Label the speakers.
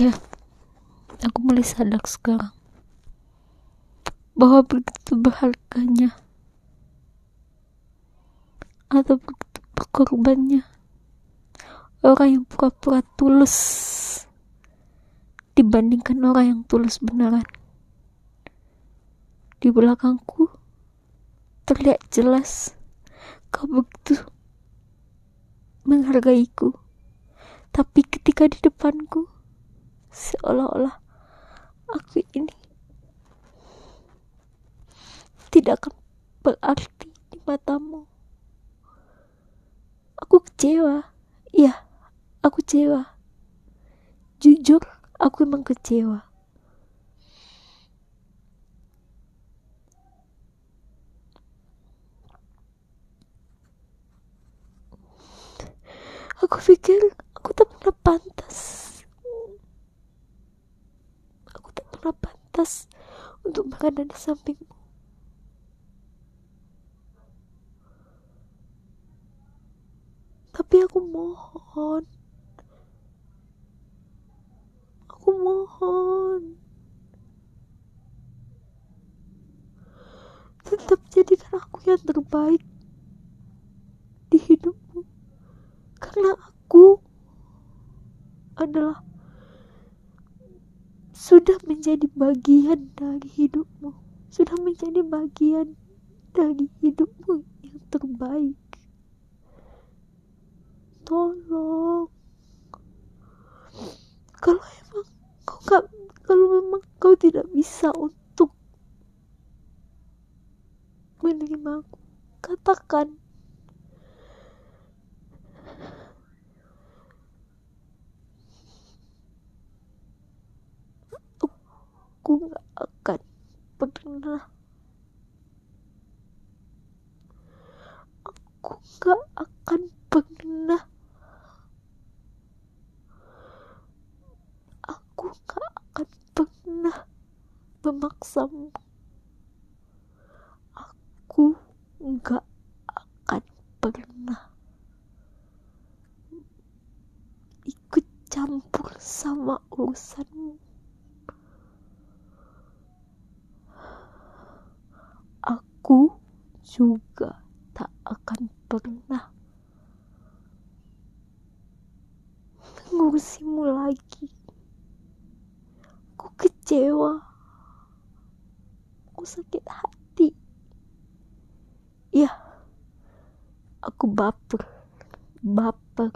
Speaker 1: ya aku mulai sadar sekarang bahwa begitu berharganya atau begitu berkorbannya orang yang pura-pura tulus dibandingkan orang yang tulus beneran. Di belakangku terlihat jelas kau begitu menghargaiku. Tapi ketika di depanku seolah-olah aku ini tidak akan berarti di matamu. Aku kecewa. Iya aku kecewa. Jujur aku emang kecewa. Aku pikir aku tak pernah pantas aku tak pernah pantas untuk berada di sampingmu. Tapi aku mohon. Aku mohon. Tetap jadikan aku yang terbaik di hidupmu. Karena aku adalah sudah menjadi bagian dari hidupmu. Sudah menjadi bagian dari hidupmu yang terbaik. Tolong. Kalau emang kau gak kalau memang kau tidak bisa untuk menerima aku katakan aku gak akan pernah. Aku gak akan pernah. Aku gak akan pernah memaksamu. Aku gak akan pernah ikut campur sama urusanmu aku juga tak akan pernah mengurusimu lagi. Aku kecewa. Aku sakit hati. Ya aku baper. Baper